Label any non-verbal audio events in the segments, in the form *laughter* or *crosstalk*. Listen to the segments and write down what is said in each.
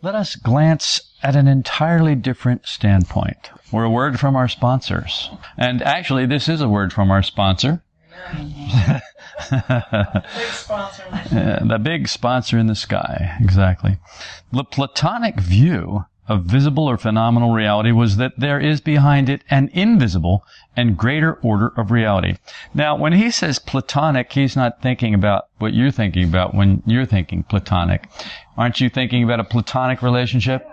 Let us glance at an entirely different standpoint, or a word from our sponsors. And actually, this is a word from our sponsor. Big sponsor. Yeah, *laughs* the big sponsor in the sky, exactly. The Platonic view of visible or phenomenal reality was that there is behind it an invisible and greater order of reality. Now, when he says Platonic, he's not thinking about what you're thinking about when you're thinking Platonic. Aren't you thinking about a Platonic relationship?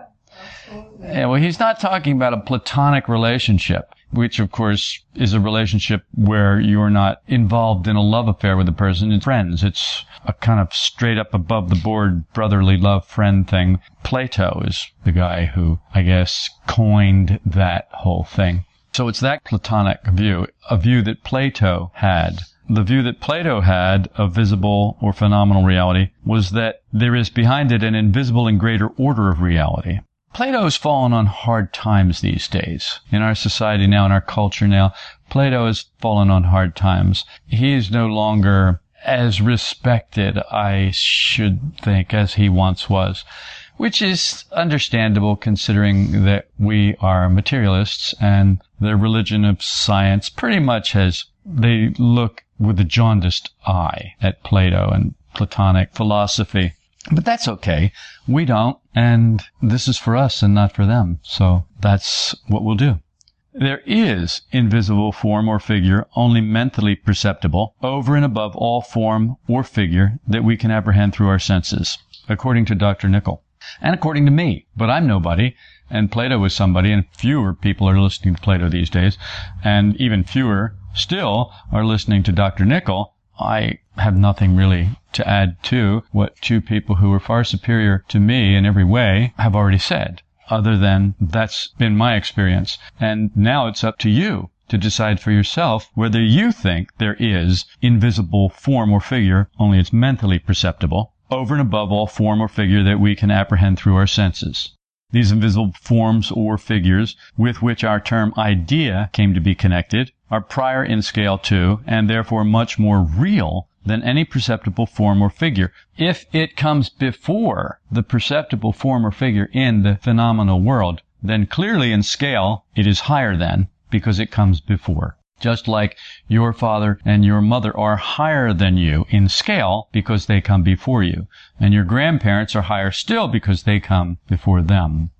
Yeah, well, he's not talking about a platonic relationship, which of course is a relationship where you are not involved in a love affair with a person. It's friends. It's a kind of straight up above the board brotherly love friend thing. Plato is the guy who, I guess, coined that whole thing. So it's that platonic view, a view that Plato had. The view that Plato had of visible or phenomenal reality was that there is behind it an invisible and greater order of reality. Plato's fallen on hard times these days. In our society now, in our culture now, Plato has fallen on hard times. He is no longer as respected, I should think, as he once was, which is understandable considering that we are materialists and the religion of science pretty much has, they look with a jaundiced eye at Plato and Platonic philosophy. But that's okay. We don't, and this is for us and not for them. So that's what we'll do. There is invisible form or figure only mentally perceptible over and above all form or figure that we can apprehend through our senses, according to Dr. Nicoll. And according to me. But I'm nobody, and Plato was somebody, and fewer people are listening to Plato these days, and even fewer still are listening to Dr. Nicoll, I have nothing really to add to what two people who were far superior to me in every way have already said, other than that's been my experience. And now it's up to you to decide for yourself whether you think there is invisible form or figure, only it's mentally perceptible, over and above all form or figure that we can apprehend through our senses. These invisible forms or figures with which our term idea came to be connected are prior in scale to, and therefore much more real than any perceptible form or figure. If it comes before the perceptible form or figure in the phenomenal world, then clearly in scale it is higher than because it comes before. Just like your father and your mother are higher than you in scale because they come before you. And your grandparents are higher still because they come before them.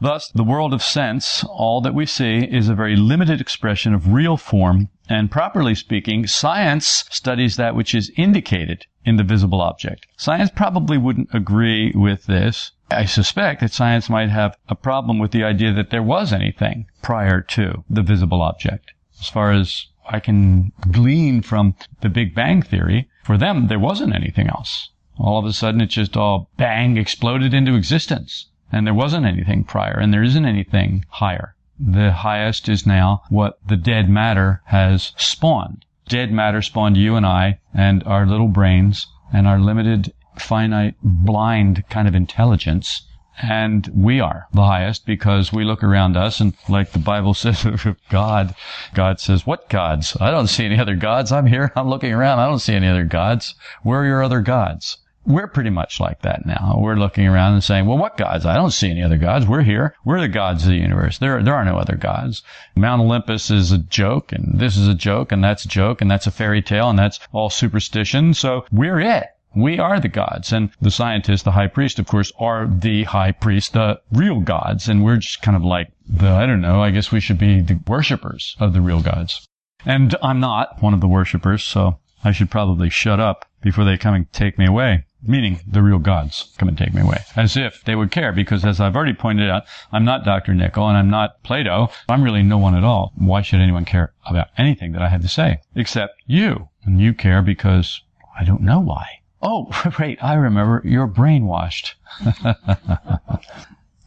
Thus, the world of sense, all that we see, is a very limited expression of real form, and properly speaking, science studies that which is indicated in the visible object. Science probably wouldn't agree with this. I suspect that science might have a problem with the idea that there was anything prior to the visible object. As far as I can glean from the Big Bang Theory, for them, there wasn't anything else. All of a sudden, it just all bang exploded into existence and there wasn't anything prior, and there isn't anything higher. The highest is now what the dead matter has spawned. Dead matter spawned you and I, and our little brains, and our limited, finite, blind kind of intelligence. And we are the highest because we look around us and like the Bible *laughs* says God, God says, what gods? I don't see any other gods. I'm here. I'm looking around. I don't see any other gods. Where are your other gods? we're pretty much like that now. We're looking around and saying, well, what gods? I don't see any other gods. We're here. We're the gods of the universe. There, there are no other gods. Mount Olympus is a joke and this is a joke and that's a joke and that's a fairy tale and that's all superstition. So we're it. We are the gods. And the scientists, the high priest, of course, are the high priest, the real gods. And we're just kind of like the, I don't know, I guess we should be the worshippers of the real gods. And I'm not one of the worshippers, so I should probably shut up before they come and take me away meaning the real gods come and take me away. As if they would care, because as I've already pointed out, I'm not Dr. Nicoll and I'm not Plato. I'm really no one at all. Why should anyone care about anything that I have to say? Except you. And you care because I don't know why. Oh, *laughs* wait, I remember. You're brainwashed. *laughs*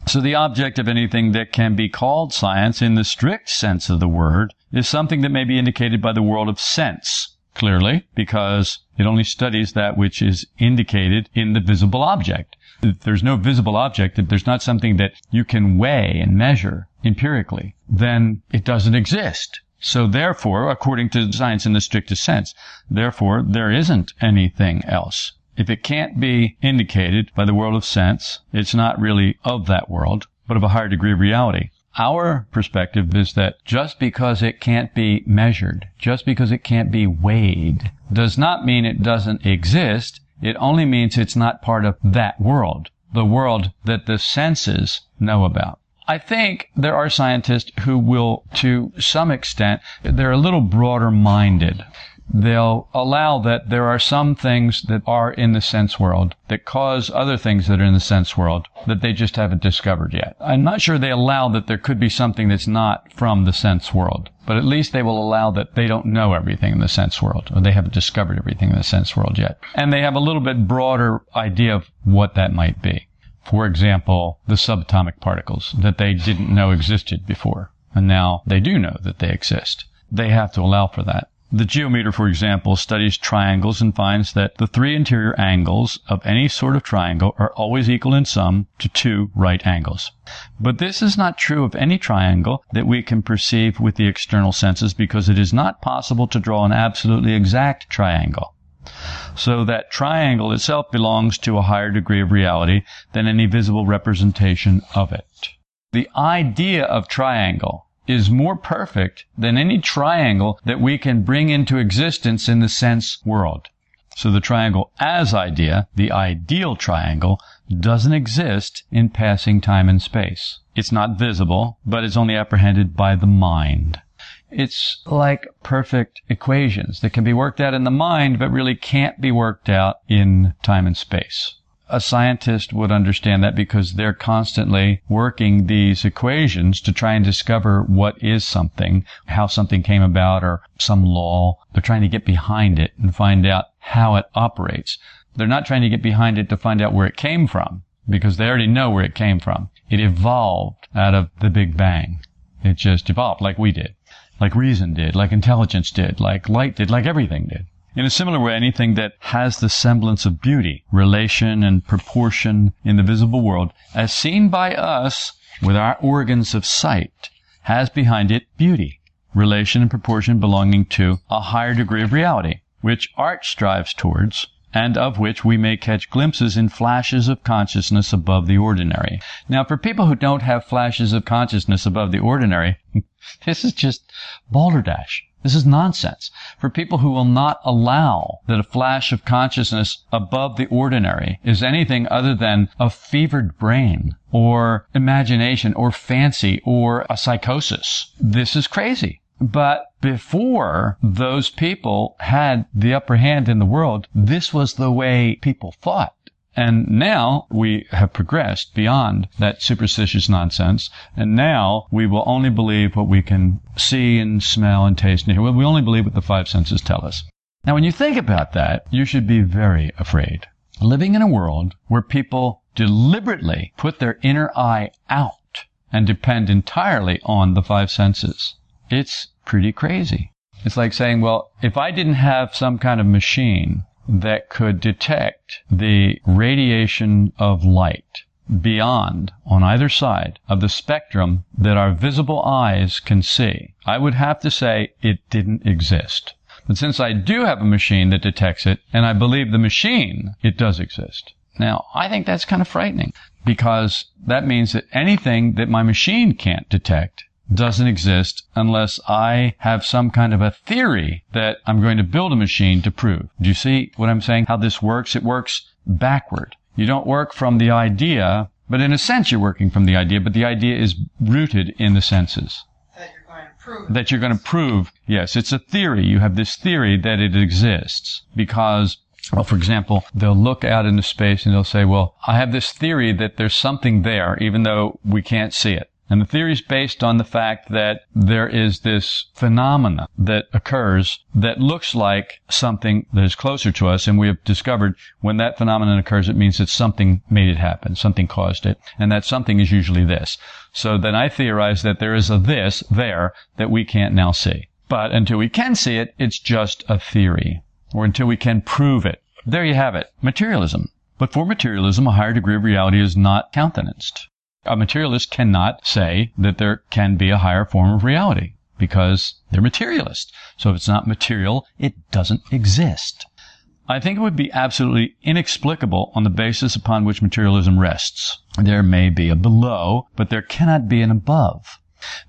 so the object of anything that can be called science in the strict sense of the word is something that may be indicated by the world of sense clearly, because it only studies that which is indicated in the visible object. If there's no visible object, if there's not something that you can weigh and measure empirically, then it doesn't exist. So therefore, according to science in the strictest sense, therefore there isn't anything else. If it can't be indicated by the world of sense, it's not really of that world, but of a higher degree of reality. Our perspective is that just because it can't be measured, just because it can't be weighed, does not mean it doesn't exist. It only means it's not part of that world, the world that the senses know about. I think there are scientists who will, to some extent, they're a little broader minded they'll allow that there are some things that are in the sense world that cause other things that are in the sense world that they just haven't discovered yet. I'm not sure they allow that there could be something that's not from the sense world, but at least they will allow that they don't know everything in the sense world or they haven't discovered everything in the sense world yet. And they have a little bit broader idea of what that might be. For example, the subatomic particles that they didn't know existed before. And now they do know that they exist. They have to allow for that. The geometer, for example, studies triangles and finds that the three interior angles of any sort of triangle are always equal in sum to two right angles. But this is not true of any triangle that we can perceive with the external senses because it is not possible to draw an absolutely exact triangle. So that triangle itself belongs to a higher degree of reality than any visible representation of it. The idea of triangle is more perfect than any triangle that we can bring into existence in the sense world. So the triangle as idea, the ideal triangle, doesn't exist in passing time and space. It's not visible, but it's only apprehended by the mind. It's like perfect equations that can be worked out in the mind, but really can't be worked out in time and space a scientist would understand that because they're constantly working these equations to try and discover what is something, how something came about or some law. They're trying to get behind it and find out how it operates. They're not trying to get behind it to find out where it came from because they already know where it came from. It evolved out of the Big Bang. It just evolved like we did, like reason did, like intelligence did, like light did, like everything did. In a similar way, anything that has the semblance of beauty, relation, and proportion in the visible world, as seen by us with our organs of sight, has behind it beauty, relation, and proportion belonging to a higher degree of reality, which art strives towards, and of which we may catch glimpses in flashes of consciousness above the ordinary. Now, for people who don't have flashes of consciousness above the ordinary, *laughs* this is just balderdash. This is nonsense. For people who will not allow that a flash of consciousness above the ordinary is anything other than a fevered brain or imagination or fancy or a psychosis, this is crazy. But before those people had the upper hand in the world, this was the way people thought. And now we have progressed beyond that superstitious nonsense. And now we will only believe what we can see and smell and taste and hear. We only believe what the five senses tell us. Now, when you think about that, you should be very afraid. Living in a world where people deliberately put their inner eye out and depend entirely on the five senses. It's pretty crazy. It's like saying, well, if I didn't have some kind of machine that could detect the radiation of light beyond, on either side of the spectrum that our visible eyes can see, I would have to say it didn't exist. But since I do have a machine that detects it, and I believe the machine, it does exist. Now, I think that's kind of frightening because that means that anything that my machine can't detect doesn't exist unless I have some kind of a theory that I'm going to build a machine to prove. Do you see what I'm saying? How this works? It works backward. You don't work from the idea, but in a sense you're working from the idea, but the idea is rooted in the senses. That you're going to prove. That you're going to prove. Yes, it's a theory. You have this theory that it exists because well, for example, they'll look out into space and they'll say, well, I have this theory that there's something there, even though we can't see it. And the theory is based on the fact that there is this phenomena that occurs that looks like something that is closer to us. And we have discovered when that phenomenon occurs, it means that something made it happen. Something caused it. And that something is usually this. So then I theorize that there is a this there that we can't now see. But until we can see it, it's just a theory. Or until we can prove it. There you have it. Materialism. But for materialism, a higher degree of reality is not countenanced. A materialist cannot say that there can be a higher form of reality. because they're materialist. So if it's not material, it doesn't exist. I think it would be absolutely inexplicable on the basis upon which materialism rests. There may be a below, but there cannot be an above.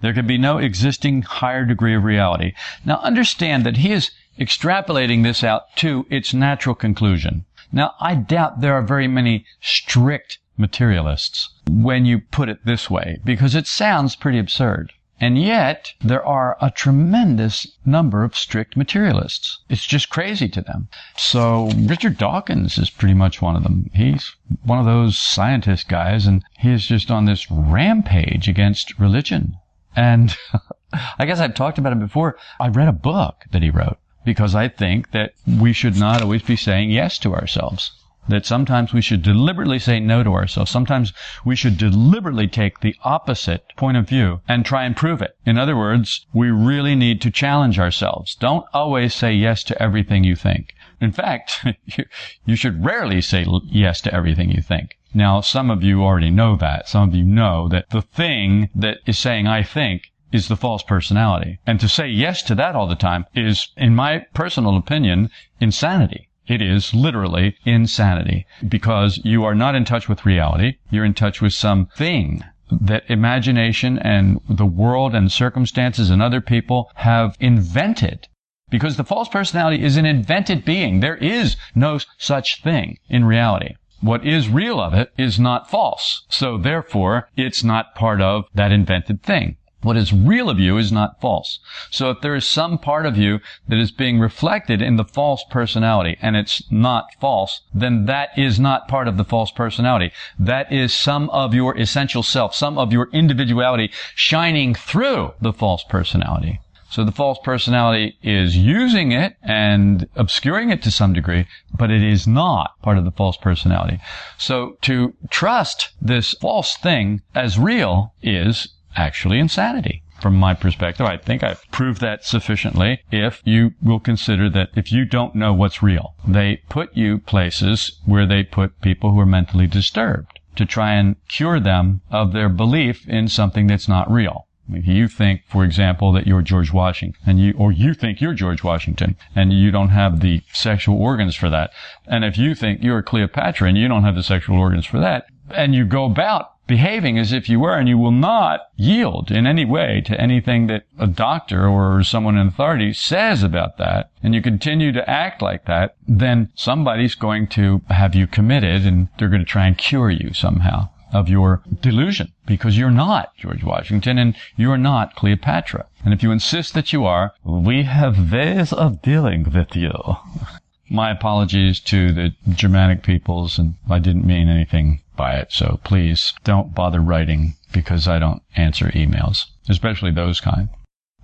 There can be no existing higher degree of reality. Now understand that he is extrapolating this out to its natural conclusion. Now I doubt there are very many strict materialists when you put it this way, because it sounds pretty absurd. And yet, there are a tremendous number of strict materialists. It's just crazy to them. So, Richard Dawkins is pretty much one of them. He's one of those scientist guys, and he is just on this rampage against religion. And *laughs* I guess I've talked about it before. I read a book that he wrote because I think that we should not always be saying yes to ourselves that sometimes we should deliberately say no to ourselves. Sometimes we should deliberately take the opposite point of view and try and prove it. In other words, we really need to challenge ourselves. Don't always say yes to everything you think. In fact, *laughs* you should rarely say yes to everything you think. Now, some of you already know that. Some of you know that the thing that is saying I think is the false personality. And to say yes to that all the time is, in my personal opinion, insanity. It is literally insanity because you are not in touch with reality. You're in touch with something that imagination and the world and circumstances and other people have invented. Because the false personality is an invented being. There is no such thing in reality. What is real of it is not false. So therefore, it's not part of that invented thing. What is real of you is not false. So if there is some part of you that is being reflected in the false personality and it's not false, then that is not part of the false personality. That is some of your essential self, some of your individuality shining through the false personality. So the false personality is using it and obscuring it to some degree, but it is not part of the false personality. So to trust this false thing as real is actually insanity. From my perspective, I think I've proved that sufficiently if you will consider that if you don't know what's real, they put you places where they put people who are mentally disturbed to try and cure them of their belief in something that's not real. If you think, for example, that you're George Washington, and you, or you think you're George Washington, and you don't have the sexual organs for that, and if you think you're Cleopatra and you don't have the sexual organs for that, and you go about behaving as if you were, and you will not yield in any way to anything that a doctor or someone in authority says about that, and you continue to act like that, then somebody's going to have you committed and they're going to try and cure you somehow of your delusion because you're not George Washington and you're not Cleopatra. And if you insist that you are, we have ways of dealing with you. *laughs* My apologies to the Germanic peoples and I didn't mean anything by it. So please don't bother writing because I don't answer emails, especially those kind.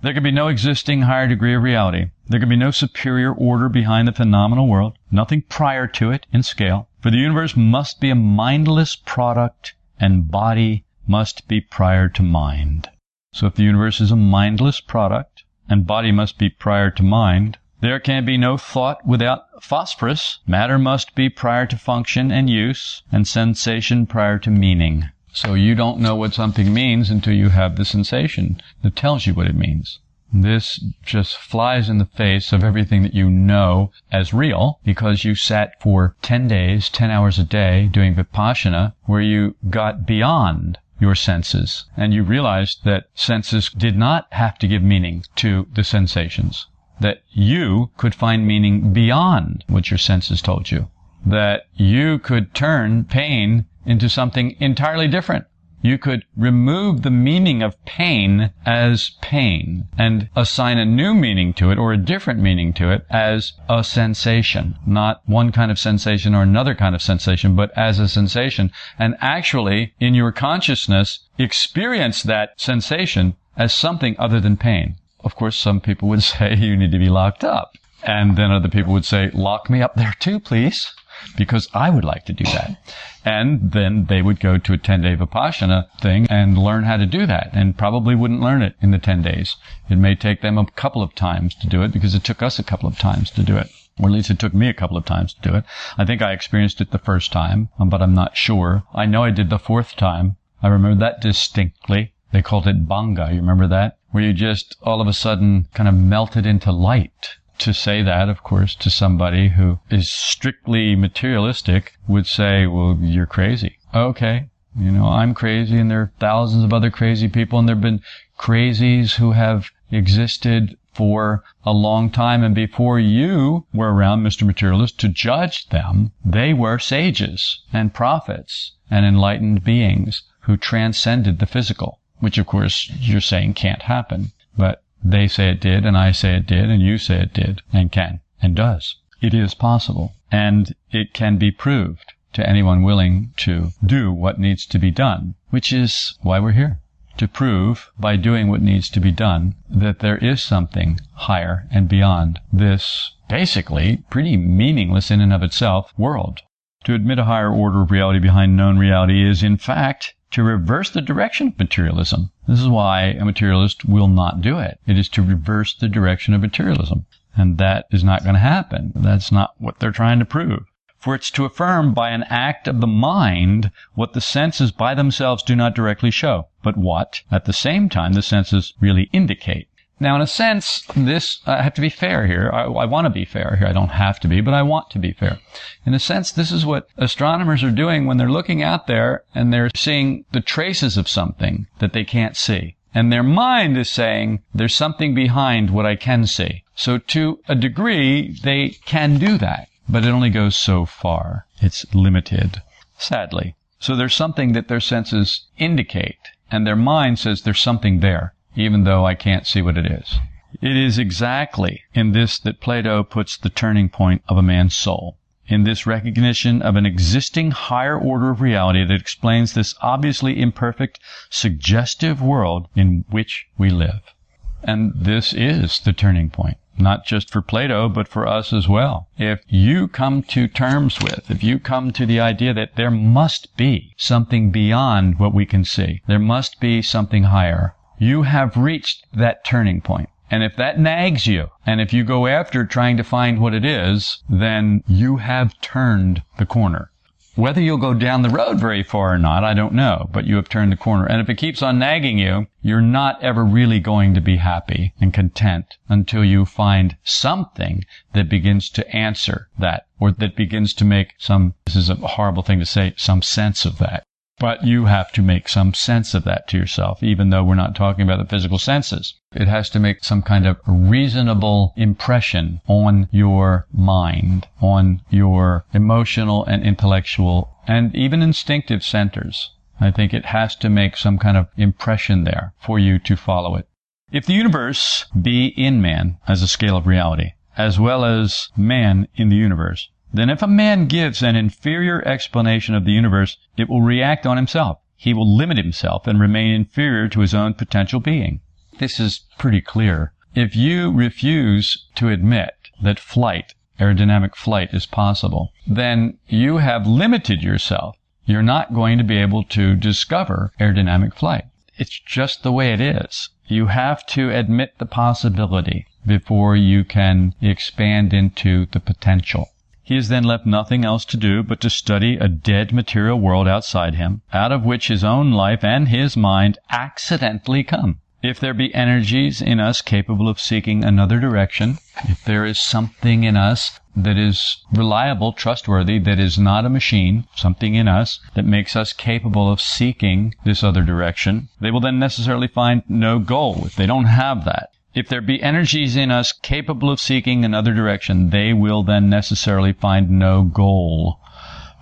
There can be no existing higher degree of reality. There can be no superior order behind the phenomenal world, nothing prior to it in scale. For the universe must be a mindless product and body must be prior to mind. So if the universe is a mindless product and body must be prior to mind, there can be no thought without phosphorus. Matter must be prior to function and use, and sensation prior to meaning. So you don't know what something means until you have the sensation that tells you what it means. This just flies in the face of everything that you know as real because you sat for 10 days, 10 hours a day doing Vipassana where you got beyond your senses and you realized that senses did not have to give meaning to the sensations that you could find meaning beyond what your senses told you. That you could turn pain into something entirely different. You could remove the meaning of pain as pain and assign a new meaning to it or a different meaning to it as a sensation. Not one kind of sensation or another kind of sensation, but as a sensation. And actually, in your consciousness, experience that sensation as something other than pain. Of course, some people would *laughs* say you need to be locked up. And then other people would say, lock me up there too, please, because I would like to do that. And then they would go to a 10 day Vipassana thing and learn how to do that and probably wouldn't learn it in the 10 days. It may take them a couple of times to do it because it took us a couple of times to do it. Or at least it took me a couple of times to do it. I think I experienced it the first time, but I'm not sure. I know I did the fourth time. I remember that distinctly. They called it Bhanga. You remember that? Where you just all of a sudden kind of melted into light. To say that, of course, to somebody who is strictly materialistic would say, well, you're crazy. Okay. You know, I'm crazy and there are thousands of other crazy people and there have been crazies who have existed for a long time. And before you were around, Mr. Materialist, to judge them, they were sages and prophets and enlightened beings who transcended the physical, which of course you're saying can't happen. But they say it did, and I say it did, and you say it did, and can, and does. It is possible, and it can be proved to anyone willing to do what needs to be done, which is why we're here to prove by doing what needs to be done that there is something higher and beyond this basically pretty meaningless in and of itself world. To admit a higher order of reality behind known reality is in fact to reverse the direction of materialism. This is why a materialist will not do it. It is to reverse the direction of materialism. And that is not going to happen. That's not what they're trying to prove for it's to affirm by an act of the mind what the senses by themselves do not directly show, but what, at the same time, the senses really indicate. Now, in a sense, this, I have to be fair here. I, I want to be fair here. I don't have to be, but I want to be fair. In a sense, this is what astronomers are doing when they're looking out there and they're seeing the traces of something that they can't see. And their mind is saying, there's something behind what I can see. So to a degree, they can do that but it only goes so far. It's limited, sadly. So there's something that their senses indicate, and their mind says there's something there, even though I can't see what it is. It is exactly in this that Plato puts the turning point of a man's soul. In this recognition of an existing higher order of reality that explains this obviously imperfect, suggestive world in which we live. And this is the turning point not just for Plato, but for us as well. If you come to terms with, if you come to the idea that there must be something beyond what we can see, there must be something higher, you have reached that turning point. And if that nags you, and if you go after trying to find what it is, then you have turned the corner. Whether you'll go down the road very far or not, I don't know, but you have turned the corner. And if it keeps on nagging you, you're not ever really going to be happy and content until you find something that begins to answer that or that begins to make some, this is a horrible thing to say, some sense of that. But you have to make some sense of that to yourself, even though we're not talking about the physical senses. It has to make some kind of reasonable impression on your mind, on your emotional and intellectual and even instinctive centers. I think it has to make some kind of impression there for you to follow it. If the universe be in man as a scale of reality, as well as man in the universe, then if a man gives an inferior explanation of the universe, it will react on himself. He will limit himself and remain inferior to his own potential being. This is pretty clear. If you refuse to admit that flight, aerodynamic flight is possible, then you have limited yourself. You're not going to be able to discover aerodynamic flight. It's just the way it is. You have to admit the possibility before you can expand into the potential. He is then left nothing else to do but to study a dead material world outside him, out of which his own life and his mind accidentally come. If there be energies in us capable of seeking another direction, if there is something in us that is reliable, trustworthy, that is not a machine, something in us that makes us capable of seeking this other direction, they will then necessarily find no goal if they don't have that. If there be energies in us capable of seeking another direction, they will then necessarily find no goal.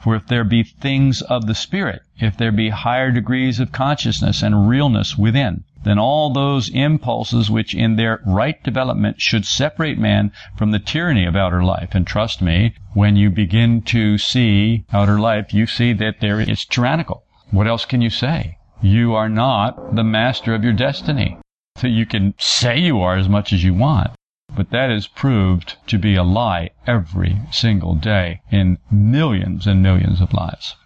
For if there be things of the Spirit, if there be higher degrees of consciousness and realness within, then all those impulses which in their right development should separate man from the tyranny of outer life. And trust me, when you begin to see outer life, you see that there is tyrannical. What else can you say? You are not the master of your destiny. So you can say you are as much as you want, but that is proved to be a lie every single day in millions and millions of lives.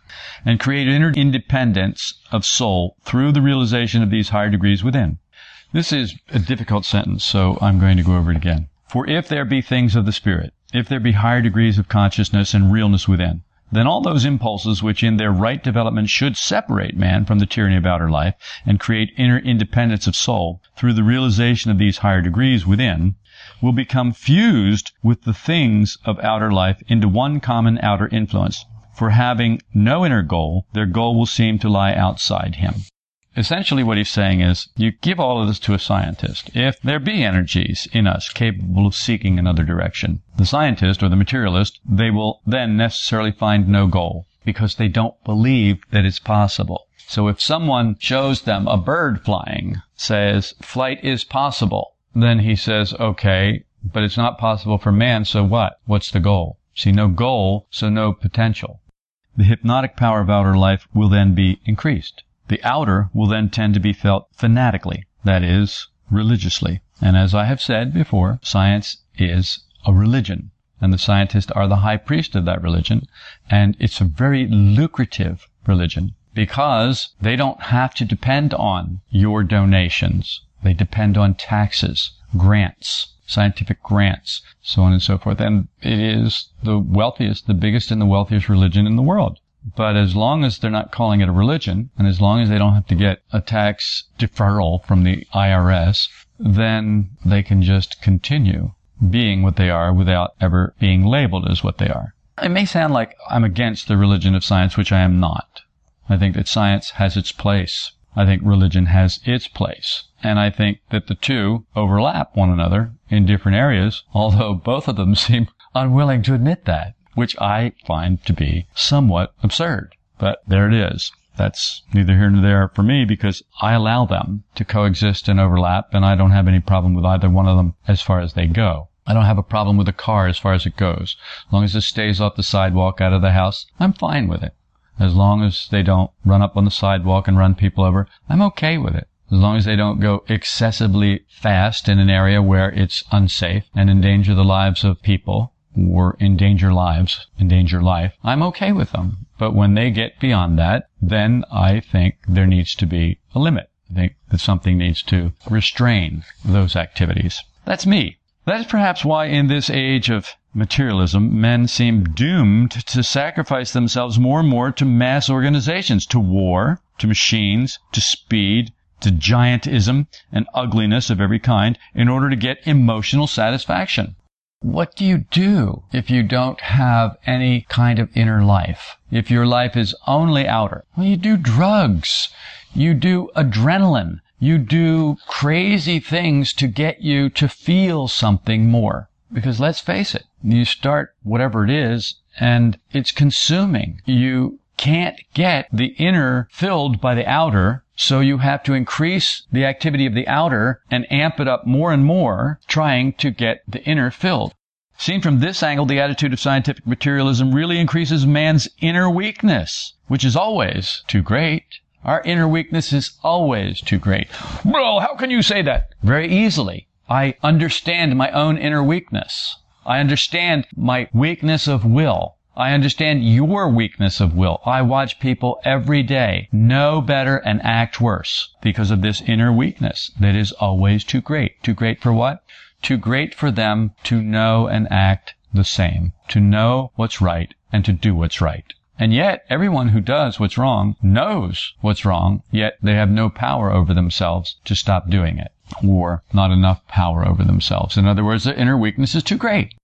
And create inner independence of soul through the realization of these higher degrees within. This is a difficult sentence, so I'm going to go over it again. For if there be things of the Spirit, if there be higher degrees of consciousness and realness within, then all those impulses which in their right development should separate man from the tyranny of outer life and create inner independence of soul through the realization of these higher degrees within will become fused with the things of outer life into one common outer influence. For having no inner goal, their goal will seem to lie outside him. Essentially, what he's saying is, you give all of this to a scientist. If there be energies in us capable of seeking another direction, the scientist or the materialist, they will then necessarily find no goal because they don't believe that it's possible. So if someone shows them a bird flying, says flight is possible, then he says, okay, but it's not possible for man, so what? What's the goal? See, no goal, so no potential. The hypnotic power of outer life will then be increased. The outer will then tend to be felt fanatically, that is, religiously. And as I have said before, science is a religion, and the scientists are the high priest of that religion, and it's a very lucrative religion because they don't have to depend on your donations. They depend on taxes, grants, scientific grants, so on and so forth. And it is the wealthiest, the biggest and the wealthiest religion in the world. But as long as they're not calling it a religion, and as long as they don't have to get a tax deferral from the IRS, then they can just continue being what they are without ever being labeled as what they are. It may sound like I'm against the religion of science, which I am not. I think that science has its place. I think religion has its place. And I think that the two overlap one another in different areas, *laughs* although both of them *laughs* seem unwilling to admit that which I find to be somewhat absurd. But there it is. That's neither here nor there for me because I allow them to coexist and overlap, and I don't have any problem with either one of them as far as they go. I don't have a problem with a car as far as it goes. As long as it stays off the sidewalk out of the house, I'm fine with it. As long as they don't run up on the sidewalk and run people over, I'm okay with it. As long as they don't go excessively fast in an area where it's unsafe and endanger the lives of people, or endanger lives, endanger life, I'm okay with them. But when they get beyond that, then I think there needs to be a limit. I think that something needs to restrain those activities. That's me. That is perhaps why in this age of materialism, men seem doomed to sacrifice themselves more and more to mass organizations, to war, to machines, to speed, to giantism and ugliness of every kind in order to get emotional satisfaction. What do you do if you don't have any kind of inner life? If your life is only outer? Well, you do drugs. You do adrenaline. You do crazy things to get you to feel something more. Because let's face it, you start whatever it is and it's consuming. You can't get the inner filled by the outer so you have to increase the activity of the outer and amp it up more and more, trying to get the inner filled. Seen from this angle, the attitude of scientific materialism really increases man's inner weakness, which is always too great. Our inner weakness is always too great. Well, how can you say that? Very easily. I understand my own inner weakness. I understand my weakness of will. I understand your weakness of will. I watch people every day know better and act worse because of this inner weakness that is always too great. Too great for what? Too great for them to know and act the same, to know what's right and to do what's right. And yet, everyone who does what's wrong knows what's wrong, yet they have no power over themselves to stop doing it, or not enough power over themselves. In other words, the inner weakness is too great.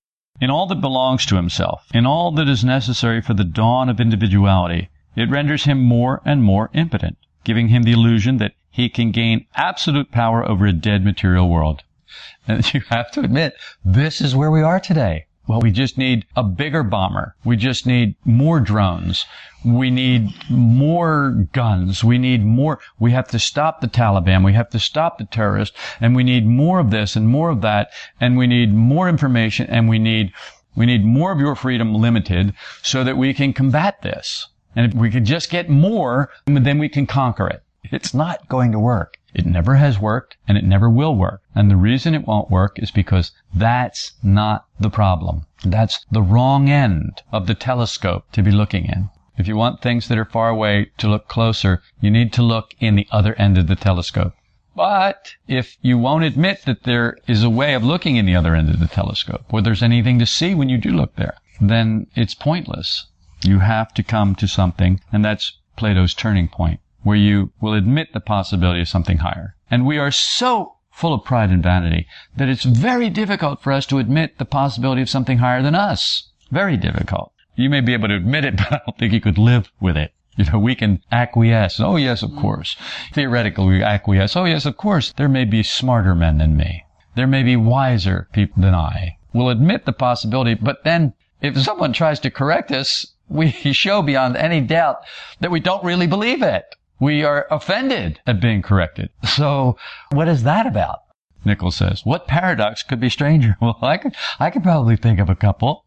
In all that belongs to himself, in all that is necessary for the dawn of individuality, it renders him more and more impotent, giving him the illusion that he can gain absolute power over a dead material world. *laughs* And you have to admit, this is where we are today. Well, we just need a bigger bomber. We just need more drones. We need more guns. We need more. We have to stop the Taliban. We have to stop the terrorists. And we need more of this and more of that. And we need more information and we need, we need more of your freedom limited so that we can combat this. And if we could just get more, then we can conquer it. It's not going to work. It never has worked and it never will work. And the reason it won't work is because that's not the problem. That's the wrong end of the telescope to be looking in. If you want things that are far away to look closer, you need to look in the other end of the telescope. But if you won't admit that there is a way of looking in the other end of the telescope, or there's anything to see when you do look there, then it's pointless. You have to come to something, and that's Plato's turning point, where you will admit the possibility of something higher. And we are so full of pride and vanity that it's very difficult for us to admit the possibility of something higher than us. Very difficult. You may be able to admit it, *laughs* but I don't think you could live with it. You know, we can acquiesce. Oh, yes, of course. Theoretically, we acquiesce. Oh, yes, of course. There may be smarter men than me. There may be wiser people than I. We'll admit the possibility, but then if someone tries to correct us, we *laughs* show beyond any doubt that we don't really believe it. We are offended at being corrected. So what is that about? Nichols says, what paradox could be stranger? *laughs* Well, I could, I could probably think of a couple.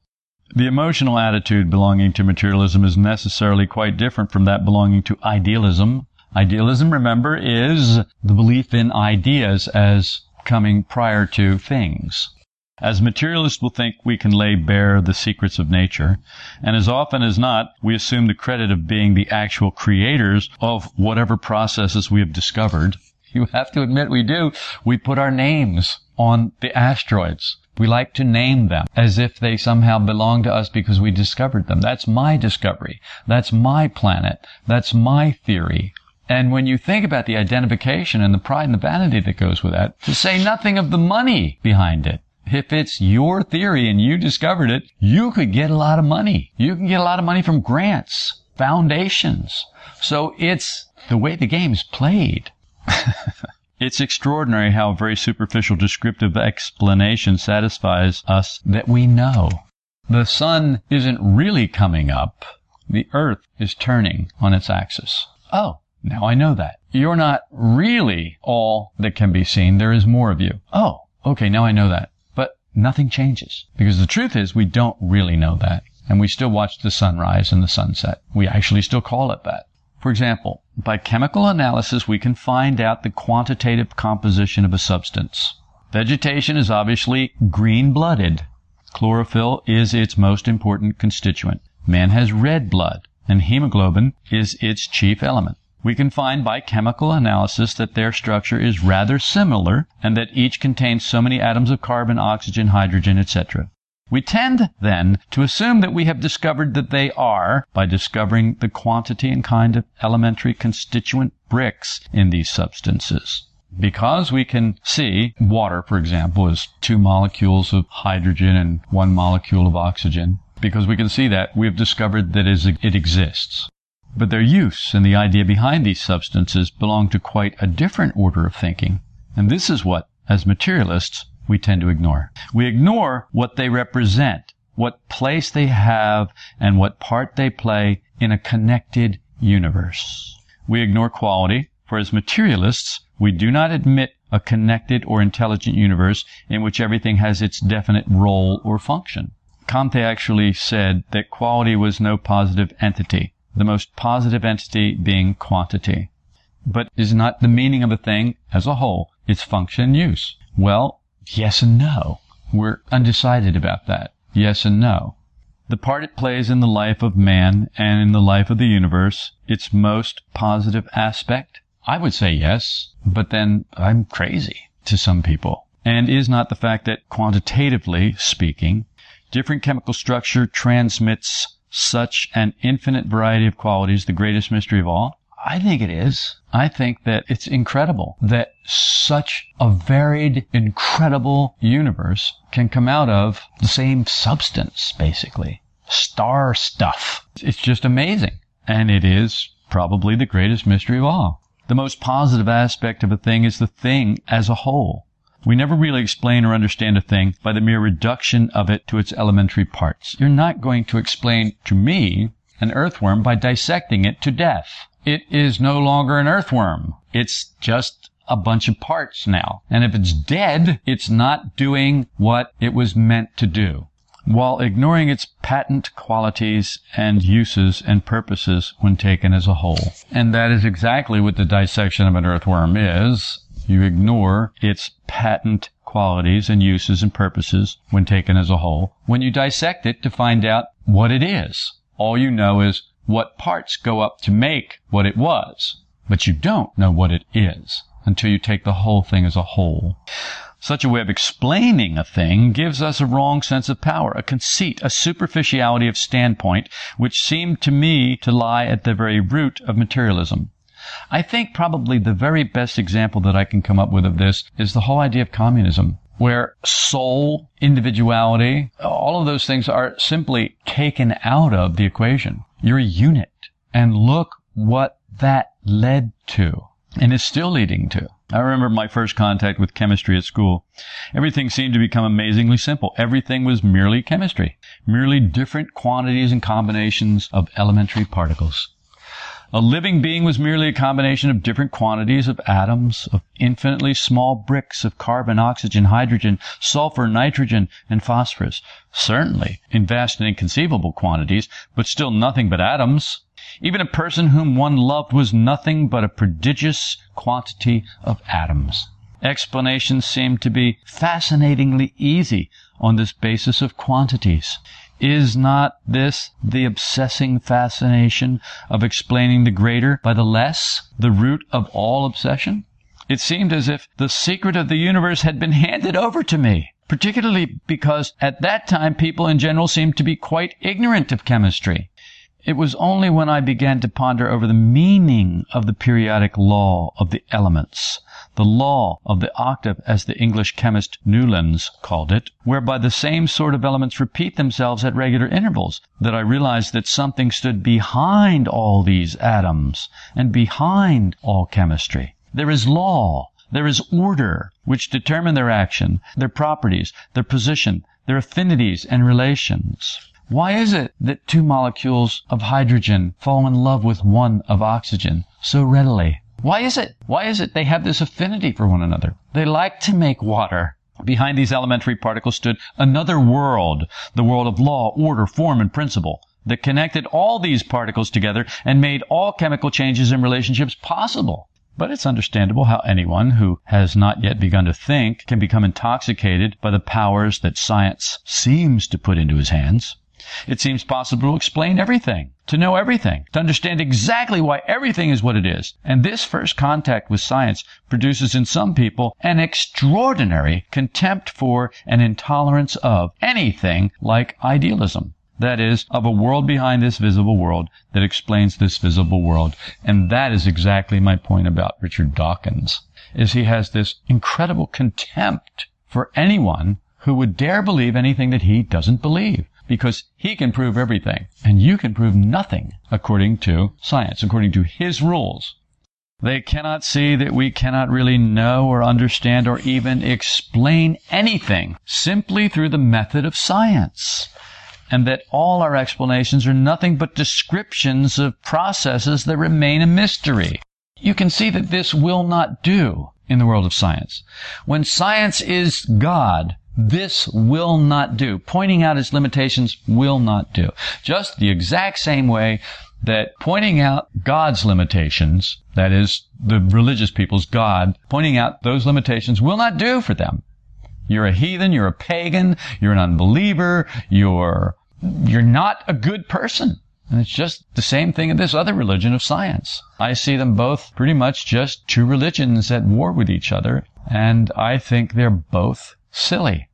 The emotional attitude belonging to materialism is necessarily quite different from that belonging to idealism. Idealism, remember, is the belief in ideas as coming prior to things. As materialists will think we can lay bare the secrets of nature, and as often as not, we assume the credit of being the actual creators of whatever processes we have discovered. You have to admit we do. We put our names on the asteroids. We like to name them as if they somehow belong to us because we discovered them. That's my discovery. That's my planet. That's my theory. And when you think about the identification and the pride and the vanity that goes with that, to say nothing of the money behind it. If it's your theory and you discovered it, you could get a lot of money. You can get a lot of money from grants, foundations. So it's the way the game's played. *laughs* It's extraordinary how a very superficial descriptive explanation satisfies us that we know. The sun isn't really coming up. The earth is turning on its axis. Oh, now I know that. You're not really all that can be seen. There is more of you. Oh, okay, now I know that. Nothing changes. Because the truth is we don't really know that. And we still watch the sunrise and the sunset. We actually still call it that. For example, by chemical analysis, we can find out the quantitative composition of a substance. Vegetation is obviously green-blooded. Chlorophyll is its most important constituent. Man has red blood, and hemoglobin is its chief element. We can find by chemical analysis that their structure is rather similar and that each contains so many atoms of carbon, oxygen, hydrogen, etc. We tend, then, to assume that we have discovered that they are by discovering the quantity and kind of elementary constituent bricks in these substances. Because we can see water, for example, is two molecules of hydrogen and one molecule of oxygen, because we can see that, we have discovered that it exists. But their use and the idea behind these substances belong to quite a different order of thinking. And this is what, as materialists, we tend to ignore. We ignore what they represent, what place they have, and what part they play in a connected universe. We ignore quality, for as materialists, we do not admit a connected or intelligent universe in which everything has its definite role or function. Comte actually said that quality was no positive entity, the most positive entity being quantity. But is not the meaning of a thing as a whole its function and use? Well, Yes and no. We're undecided about that. Yes and no. The part it plays in the life of man and in the life of the universe, its most positive aspect? I would say yes, but then I'm crazy to some people. And is not the fact that quantitatively speaking, different chemical structure transmits such an infinite variety of qualities the greatest mystery of all? I think it is. I think that it's incredible that such a varied, incredible universe can come out of the same substance, basically. Star stuff. It's just amazing. And it is probably the greatest mystery of all. The most positive aspect of a thing is the thing as a whole. We never really explain or understand a thing by the mere reduction of it to its elementary parts. You're not going to explain to me an earthworm by dissecting it to death it is no longer an earthworm. It's just a bunch of parts now. And if it's dead, it's not doing what it was meant to do while ignoring its patent qualities and uses and purposes when taken as a whole. And that is exactly what the dissection of an earthworm is. You ignore its patent qualities and uses and purposes when taken as a whole when you dissect it to find out what it is. All you know is what parts go up to make what it was, but you don't know what it is until you take the whole thing as a whole. Such a way of explaining a thing gives us a wrong sense of power, a conceit, a superficiality of standpoint, which seemed to me to lie at the very root of materialism. I think probably the very best example that I can come up with of this is the whole idea of communism, where soul, individuality, all of those things are simply taken out of the equation. You're a unit. And look what that led to and is still leading to. I remember my first contact with chemistry at school. Everything seemed to become amazingly simple. Everything was merely chemistry, merely different quantities and combinations of elementary particles. A living being was merely a combination of different quantities of atoms, of infinitely small bricks of carbon, oxygen, hydrogen, sulfur, nitrogen, and phosphorus. Certainly in vast and inconceivable quantities, but still nothing but atoms. Even a person whom one loved was nothing but a prodigious quantity of atoms. Explanations seem to be fascinatingly easy on this basis of quantities. Is not this the obsessing fascination of explaining the greater by the less, the root of all obsession? It seemed as if the secret of the universe had been handed over to me, particularly because at that time people in general seemed to be quite ignorant of chemistry. It was only when I began to ponder over the meaning of the periodic law of the elements the law of the octave as the English chemist Newlands called it, whereby the same sort of elements repeat themselves at regular intervals, that I realized that something stood behind all these atoms and behind all chemistry. There is law, there is order, which determine their action, their properties, their position, their affinities and relations. Why is it that two molecules of hydrogen fall in love with one of oxygen so readily? Why is it? Why is it they have this affinity for one another? They like to make water. Behind these elementary particles stood another world, the world of law, order, form, and principle, that connected all these particles together and made all chemical changes and relationships possible. But it's understandable how anyone who has not yet begun to think can become intoxicated by the powers that science seems to put into his hands. It seems possible to explain everything, to know everything, to understand exactly why everything is what it is. And this first contact with science produces in some people an extraordinary contempt for and intolerance of anything like idealism. That is, of a world behind this visible world that explains this visible world. And that is exactly my point about Richard Dawkins, is he has this incredible contempt for anyone who would dare believe anything that he doesn't believe because he can prove everything and you can prove nothing according to science, according to his rules. They cannot see that we cannot really know or understand or even explain anything simply through the method of science. And that all our explanations are nothing but descriptions of processes that remain a mystery. You can see that this will not do in the world of science. When science is God, this will not do. Pointing out its limitations will not do. Just the exact same way that pointing out God's limitations, that is, the religious people's God, pointing out those limitations will not do for them. You're a heathen, you're a pagan, you're an unbeliever, you're, you're not a good person. And it's just the same thing in this other religion of science. I see them both pretty much just two religions at war with each other, and I think they're both silly.